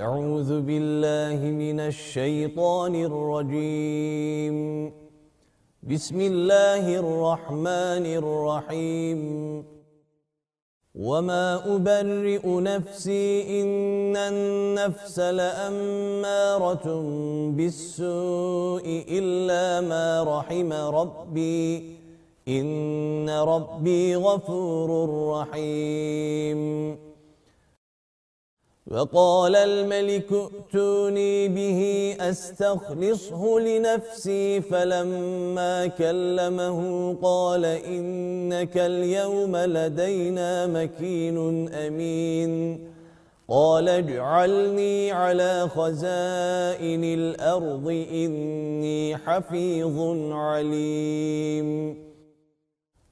أعوذ بالله من الشيطان الرجيم. بسم الله الرحمن الرحيم. وما أبرئ نفسي إن النفس لأمارة بالسوء إلا ما رحم ربي. إن ربي غفور رحيم. وقال الملك ائتوني به أستخلصه لنفسي فلما كلمه قال إنك اليوم لدينا مكين أمين. قال اجعلني على خزائن الأرض إني حفيظ عليم.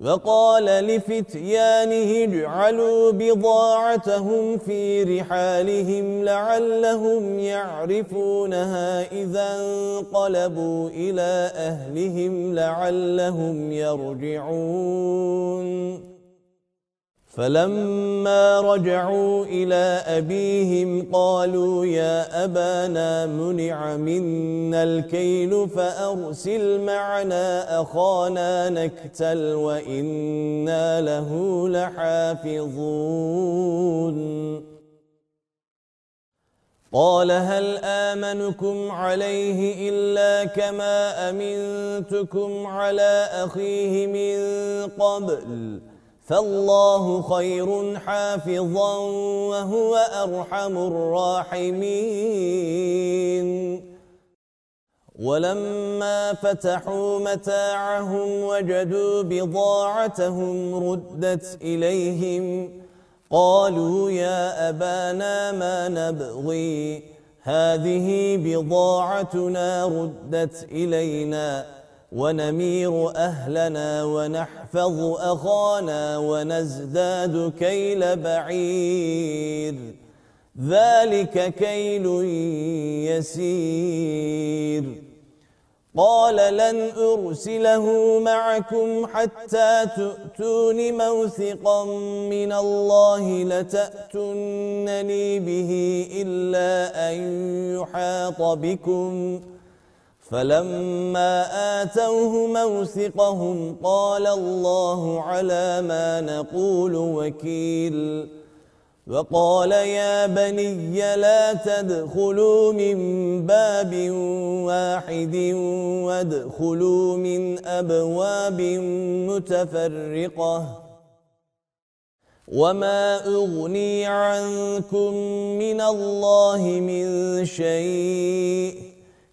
وقال لفتيانه اجعلوا بضاعتهم في رحالهم لعلهم يعرفونها إذا انقلبوا إلى أهلهم لعلهم يرجعون. فلما رجعوا إلى أبيهم قالوا يا أبانا منع منا الكيل فأرسل معنا أخانا نكتل وإنا له لحافظون. قال هل آمنكم عليه إلا كما أمنتكم على أخيه من قبل؟ فالله خير حافظا وهو أرحم الراحمين. ولما فتحوا متاعهم وجدوا بضاعتهم ردت إليهم قالوا يا أبانا ما نبغي؟ هذه بضاعتنا ردت إلينا. ونمير أهلنا ونحفظ أخانا ونزداد كيل بعير. ذلك كيل يسير. قال لن أرسله معكم حتى تؤتون موثقا من الله لتأتنني به إلا أن يحاط بكم. فلما آتوه موثقهم قال الله على ما نقول وكيل. وقال يا بني لا تدخلوا من باب واحد وادخلوا من أبواب متفرقة. وما أغني عنكم من الله من شيء.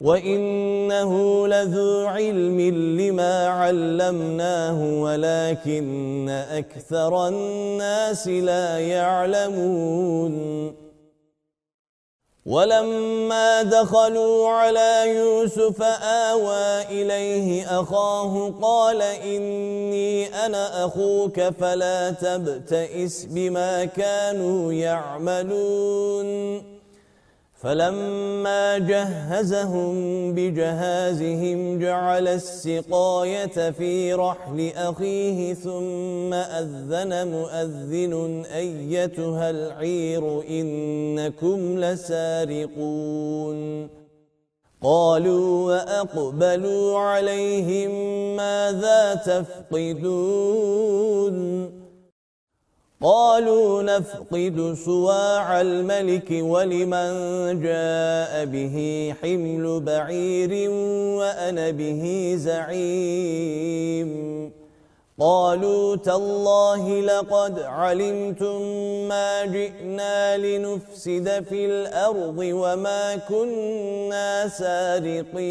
وإنه لذو علم لما علمناه ولكن أكثر الناس لا يعلمون ولما دخلوا على يوسف آوى إليه أخاه قال إني أنا أخوك فلا تبتئس بما كانوا يعملون فلما جهزهم بجهازهم جعل السقاية في رحل أخيه ثم أذن مؤذن أيتها العير إنكم لسارقون. قالوا وأقبلوا عليهم ماذا تفقدون؟ قالوا نفقد سواع الملك ولمن جاء به حمل بعير وأنا به زعيم. قالوا تالله لقد علمتم ما جئنا لنفسد في الأرض وما كنا سارقين.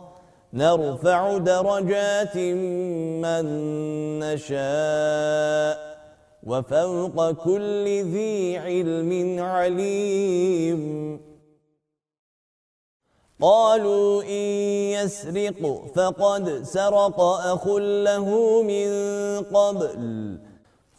نرفع درجات من نشاء وفوق كل ذي علم عليم. قالوا إن يسرق فقد سرق أخ له من قبل.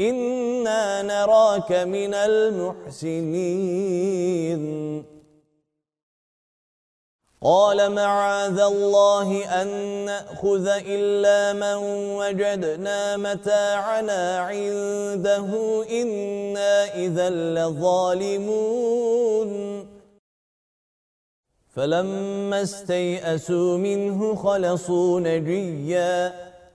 إنا نراك من المحسنين. قال معاذ الله أن نأخذ إلا من وجدنا متاعنا عنده. إنا إذا لظالمون. فلما استيئسوا منه خلصوا نجياً.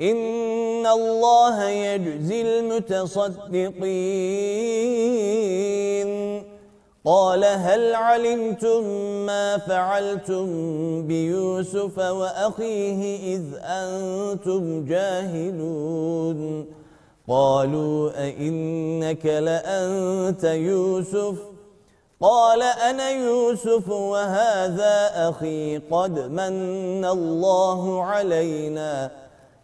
إن الله يجزي المتصدقين قال هل علمتم ما فعلتم بيوسف وأخيه إذ أنتم جاهلون قالوا أئنك لأنت يوسف قال أنا يوسف وهذا أخي قد من الله علينا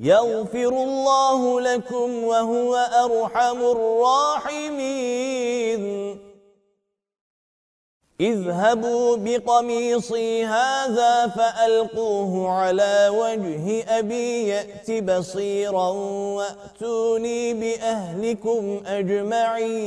يغفر الله لكم وهو أرحم الراحمين. اذهبوا بقميصي هذا فألقوه على وجه أبي يأت بصيرا وأتوني بأهلكم أجمعين.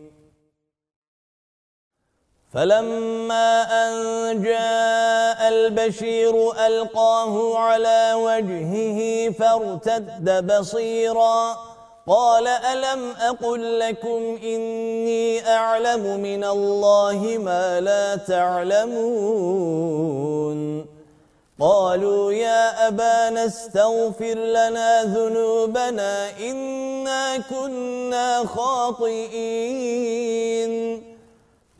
فلما أن جاء البشير ألقاه على وجهه فارتد بصيرا قال ألم أقل لكم إني أعلم من الله ما لا تعلمون قالوا يا أبانا استغفر لنا ذنوبنا إنا كنا خاطئين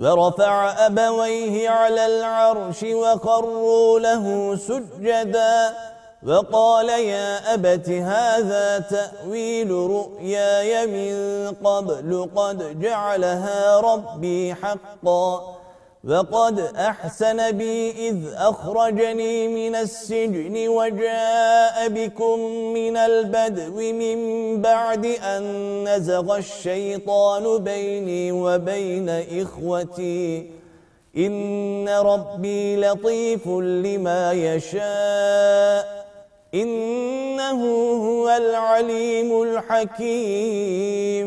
ورفع أبويه على العرش وقروا له سجدا وقال يا أبت هذا تأويل رؤياي من قبل قد جعلها ربي حقا وقد أحسن بي إذ أخرجني من السجن وجاء بكم من البدو من بعد أن نزغ الشيطان بيني وبين إخوتي. إن ربي لطيف لما يشاء. إنه هو العليم الحكيم.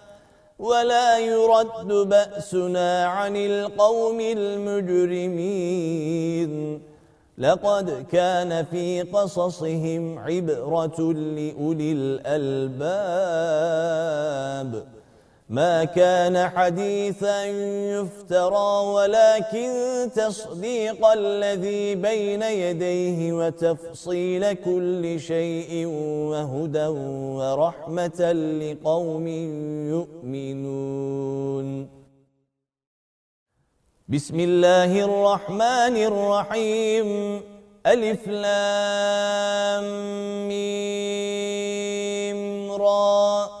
ولا يرد بأسنا عن القوم المجرمين. لقد كان في قصصهم عبرة لأولي الألباب. ما كان حديثا يفترى ولكن تصديق الذي بين يديه وتفصيل كل شيء وهدى ورحمة لقوم يؤمنون. بسم الله الرحمن الرحيم. ألف لام ميم را.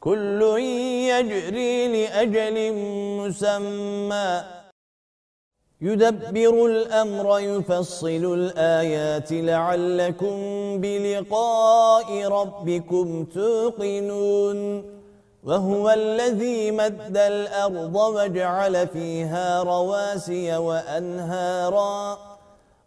كل يجري لأجل مسمى. يدبر الأمر يفصل الآيات لعلكم بلقاء ربكم توقنون. وهو الذي مد الأرض وجعل فيها رواسي وأنهاراً.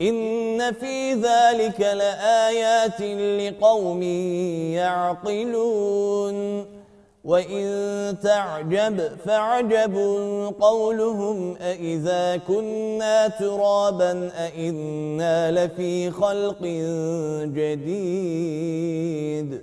إن في ذلك لآيات لقوم يعقلون وإن تعجب فعجب قولهم أإذا كنا ترابا أإنا لفي خلق جديد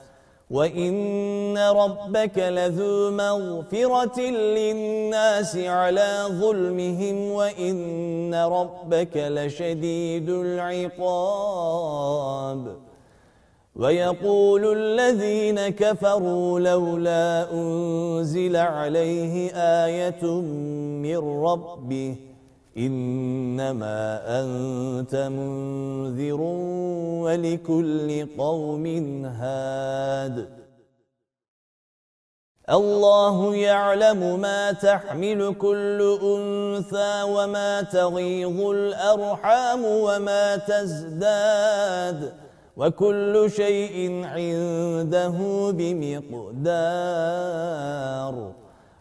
وإن ربك لذو مغفرة للناس على ظلمهم وإن ربك لشديد العقاب ويقول الذين كفروا لولا أنزل عليه آية من ربه إنما أنت منذر ولكل قوم هاد. الله يعلم ما تحمل كل أنثى وما تغيظ الأرحام وما تزداد. وكل شيء عنده بمقدار.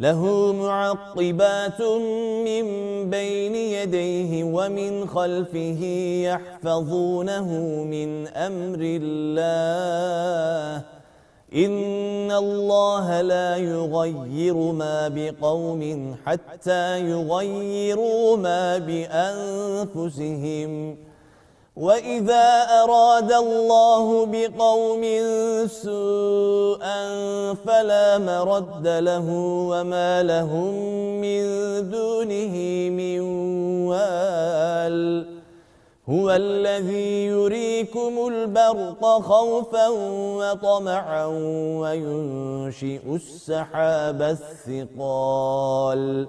له معقبات من بين يديه ومن خلفه يحفظونه من أمر الله. إن الله لا يغير ما بقوم حتى يغيروا ما بأنفسهم. وَإِذَا أَرَادَ اللَّهُ بِقَوْمٍ سُوءًا فَلَا مَرَدَّ لَهُ وَمَا لَهُم مِّن دُونِهِ مِن وَالٍ هُوَ الَّذِي يُرِيكُمُ الْبَرْقَ خَوْفًا وَطَمَعًا وَيُنشِئُ السَّحَابَ الثِّقَالَ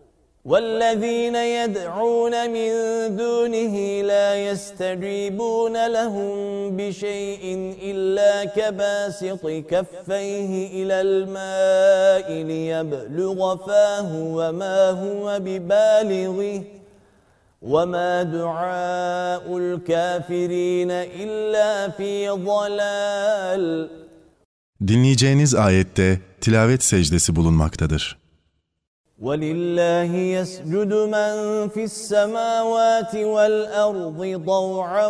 والذين يدعون من دونه لا يستجيبون لهم بشيء إلا كباسط كفيه إلى الماء ليبلغ فاه وما هو ببالغه وما دعاء الكافرين إلا في ضلال Dinleyeceğiniz ayette tilavet secdesi bulunmaktadır. ولله يسجد من في السماوات والأرض ضوعا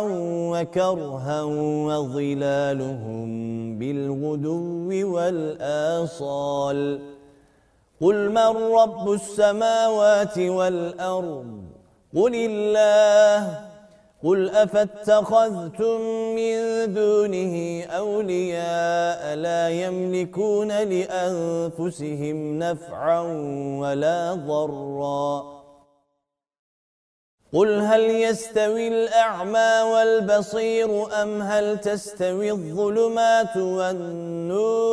وكرها وظلالهم بالغدو والآصال. قل من رب السماوات والأرض؟ قل الله. قل أفاتخذتم من دونه أولياء لا يملكون لأنفسهم نفعا ولا ضرا قل هل يستوي الأعمى والبصير أم هل تستوي الظلمات والنور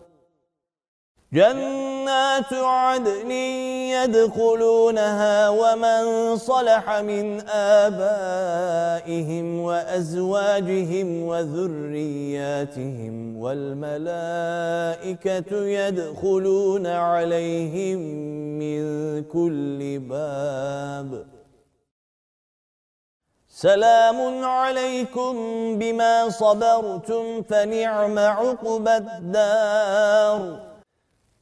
جنات عدن يدخلونها ومن صلح من آبائهم وأزواجهم وذرياتهم والملائكة يدخلون عليهم من كل باب. سلام عليكم بما صبرتم فنعم عقب الدار.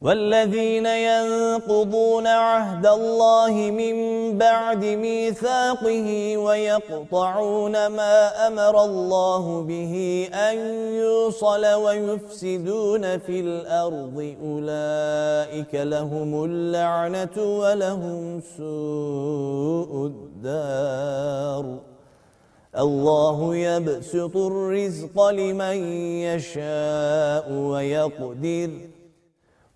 والذين ينقضون عهد الله من بعد ميثاقه ويقطعون ما أمر الله به أن يوصل ويفسدون في الأرض أولئك لهم اللعنة ولهم سوء الدار. الله يبسط الرزق لمن يشاء ويقدر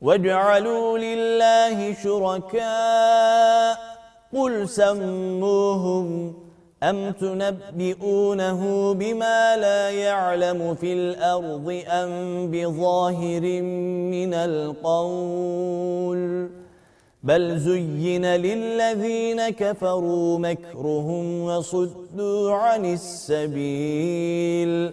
واجعلوا لله شركاء قل سموهم أم تنبئونه بما لا يعلم في الأرض أم بظاهر من القول بل زين للذين كفروا مكرهم وصدوا عن السبيل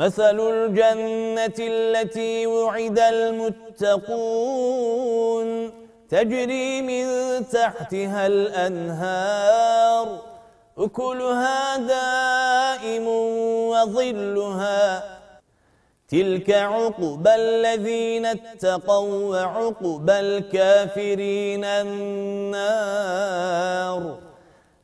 مثل الجنة التي وعد المتقون تجري من تحتها الأنهار. أكلها دائم وظلها. تلك عقبى الذين اتقوا وعقبى الكافرين النار.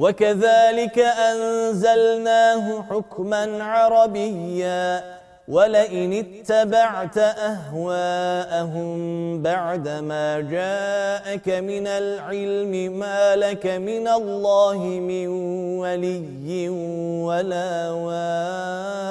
وكذلك أنزلناه حكما عربيا ولئن اتبعت أهواءهم بعدما جاءك من العلم ما لك من الله من ولي ولا واق.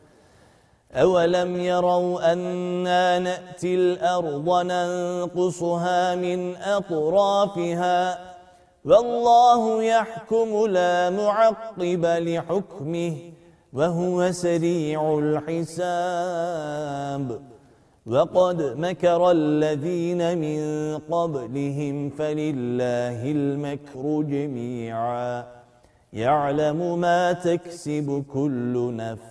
أولم يروا أنا نأتي الأرض ننقصها من أطرافها والله يحكم لا معقب لحكمه وهو سريع الحساب وقد مكر الذين من قبلهم فلله المكر جميعا يعلم ما تكسب كل نفس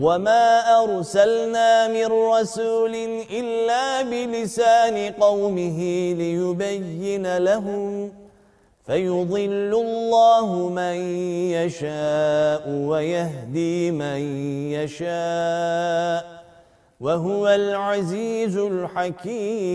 وما أرسلنا من رسول إلا بلسان قومه ليبين لهم فيضل الله من يشاء ويهدي من يشاء وهو العزيز الحكيم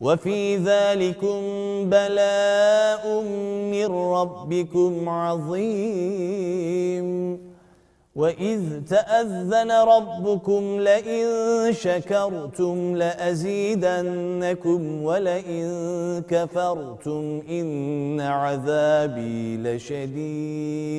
وفي ذلكم بلاء من ربكم عظيم. وإذ تأذن ربكم لئن شكرتم لأزيدنكم ولئن كفرتم إن عذابي لشديد.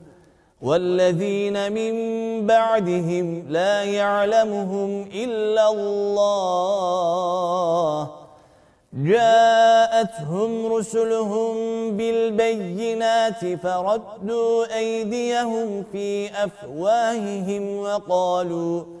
والذين من بعدهم لا يعلمهم إلا الله. جاءتهم رسلهم بالبينات فردوا أيديهم في أفواههم وقالوا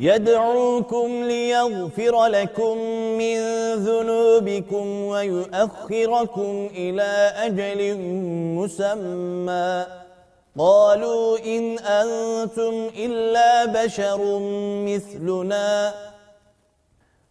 يدعوكم ليغفر لكم من ذنوبكم ويؤخركم إلى أجل مسمى. قالوا إن أنتم إلا بشر مثلنا.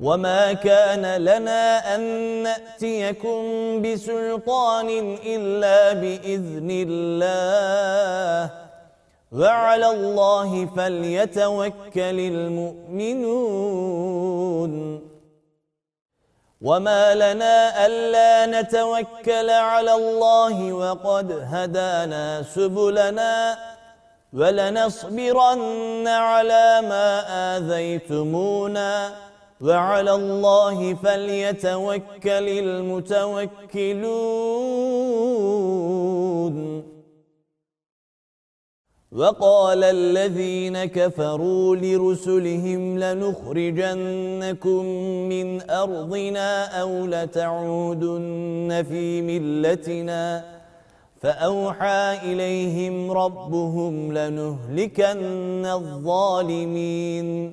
وما كان لنا أن نأتيكم بسلطان إلا بإذن الله وعلى الله فليتوكل المؤمنون وما لنا ألا نتوكل على الله وقد هدانا سبلنا ولنصبرن على ما آذيتمونا وعلى الله فليتوكل المتوكلون. وقال الذين كفروا لرسلهم لنخرجنكم من أرضنا أو لتعودن في ملتنا. فأوحى إليهم ربهم لنهلكن الظالمين.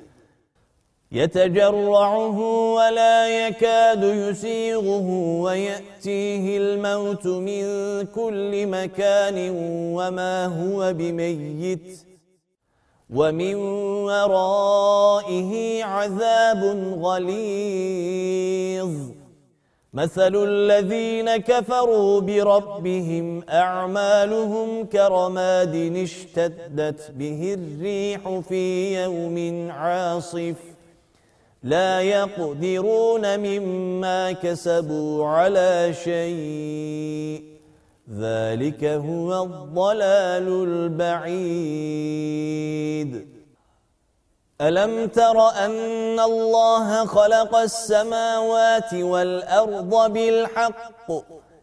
يتجرعه ولا يكاد يسيغه ويأتيه الموت من كل مكان وما هو بميت ومن ورائه عذاب غليظ. مثل الذين كفروا بربهم أعمالهم كرماد اشتدت به الريح في يوم عاصف. لا يقدرون مما كسبوا على شيء. ذلك هو الضلال البعيد. ألم تر أن الله خلق السماوات والأرض بالحق؟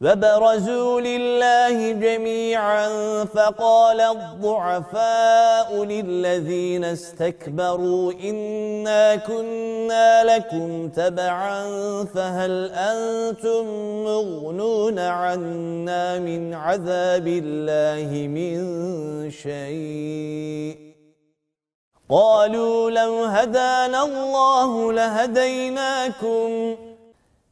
فبرزوا لله جميعا فقال الضعفاء للذين استكبروا إنا كنا لكم تبعا فهل أنتم مغنون عنا من عذاب الله من شيء؟ قالوا لو هدانا الله لهديناكم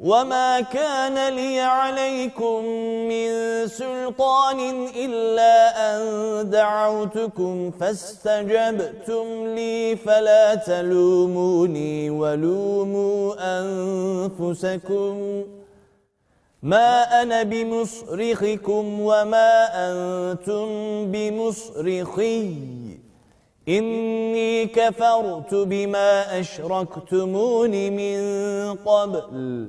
وما كان لي عليكم من سلطان إلا أن دعوتكم فاستجبتم لي فلا تلوموني ولوموا أنفسكم ما أنا بمصرخكم وما أنتم بمصرخي إني كفرت بما أشركتمون من قبل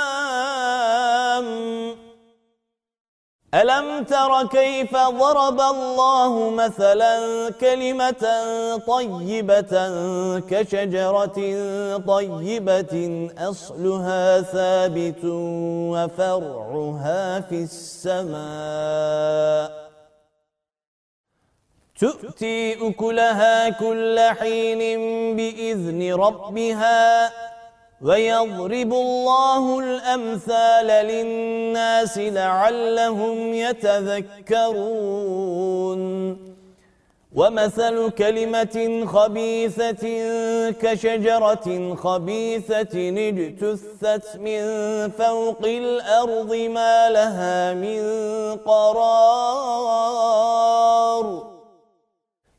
ألم تر كيف ضرب الله مثلا كلمة طيبة كشجرة طيبة أصلها ثابت وفرعها في السماء. تؤتي أكلها كل حين بإذن ربها. ويضرب الله الأمثال للناس لعلهم يتذكرون. ومثل كلمة خبيثة كشجرة خبيثة اجتثت من فوق الأرض ما لها من قرار.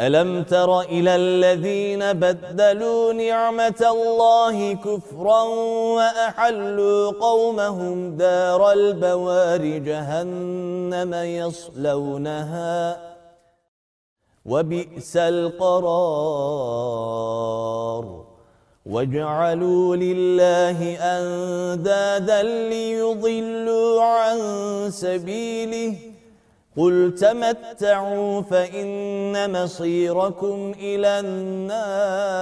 ألم تر إلى الذين بدلوا نعمة الله كفرا وأحلوا قومهم دار البوار جهنم يصلونها وبئس القرار واجعلوا لله أندادا ليضلوا عن سبيله قل تمتعوا فإن مصيركم إلى النار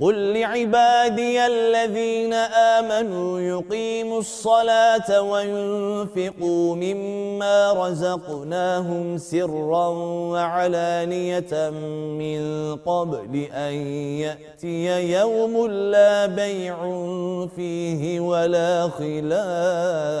قل لعبادي الذين آمنوا يقيموا الصلاة وينفقوا مما رزقناهم سرا وعلانية من قبل أن يأتي يوم لا بيع فيه ولا خلال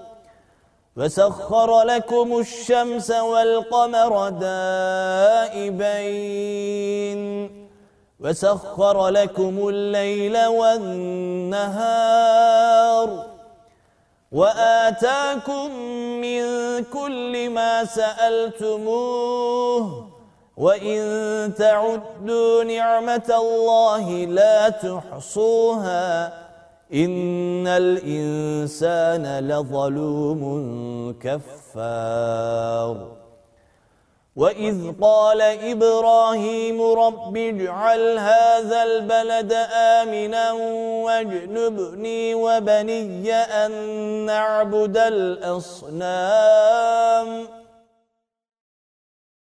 وسخر لكم الشمس والقمر دائبين وسخر لكم الليل والنهار وآتاكم من كل ما سألتموه وإن تعدوا نعمة الله لا تحصوها إن الإنسان لظلوم كفار. وإذ قال إبراهيم رب اجعل هذا البلد آمنا واجنبني وبني أن نعبد الأصنام.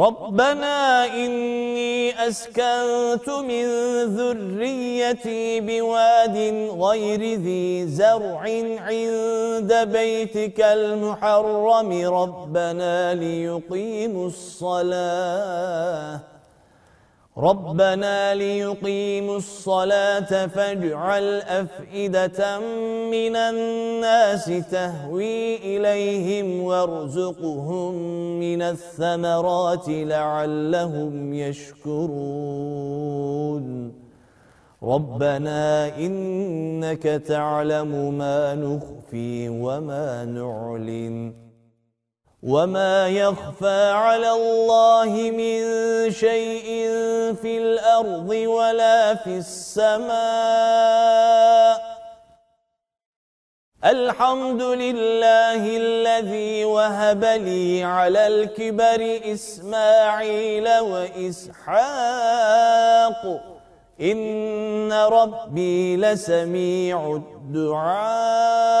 ربنا إني أسكنت من ذريتي بواد غير ذي زرع عند بيتك المحرم. ربنا ليقيموا الصلاة. ربنا ليقيموا الصلاة فاجعل أفئدة من الناس تهوي إليهم وارزقهم من الثمرات لعلهم يشكرون. ربنا إنك تعلم ما نخفي وما نعلن. وما يخفى على الله من شيء في الأرض ولا في السماء الحمد لله الذي وهب لي على الكبر إسماعيل وإسحاق إن ربي لسميع الدعاء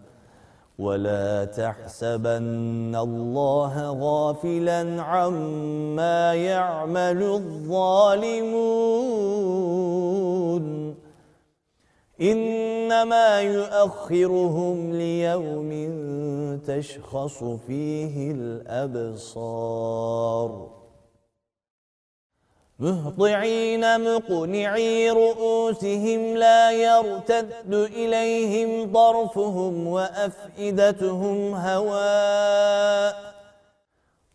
ولا تحسبن الله غافلا عما يعمل الظالمون إنما يؤخرهم ليوم تشخص فيه الأبصار مهطعين مقنعي رؤوسهم لا يرتد إليهم ضرفهم وأفئدتهم هواء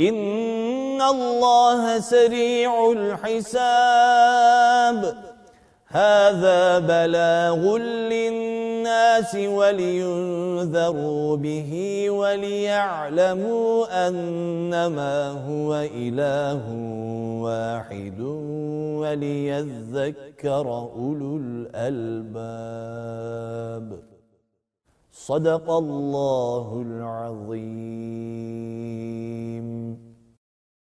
إن الله سريع الحساب هذا بلاغ للناس ولينذروا به وليعلموا أنما هو إله واحد وليذكر أولو الألباب صدق الله العظيم.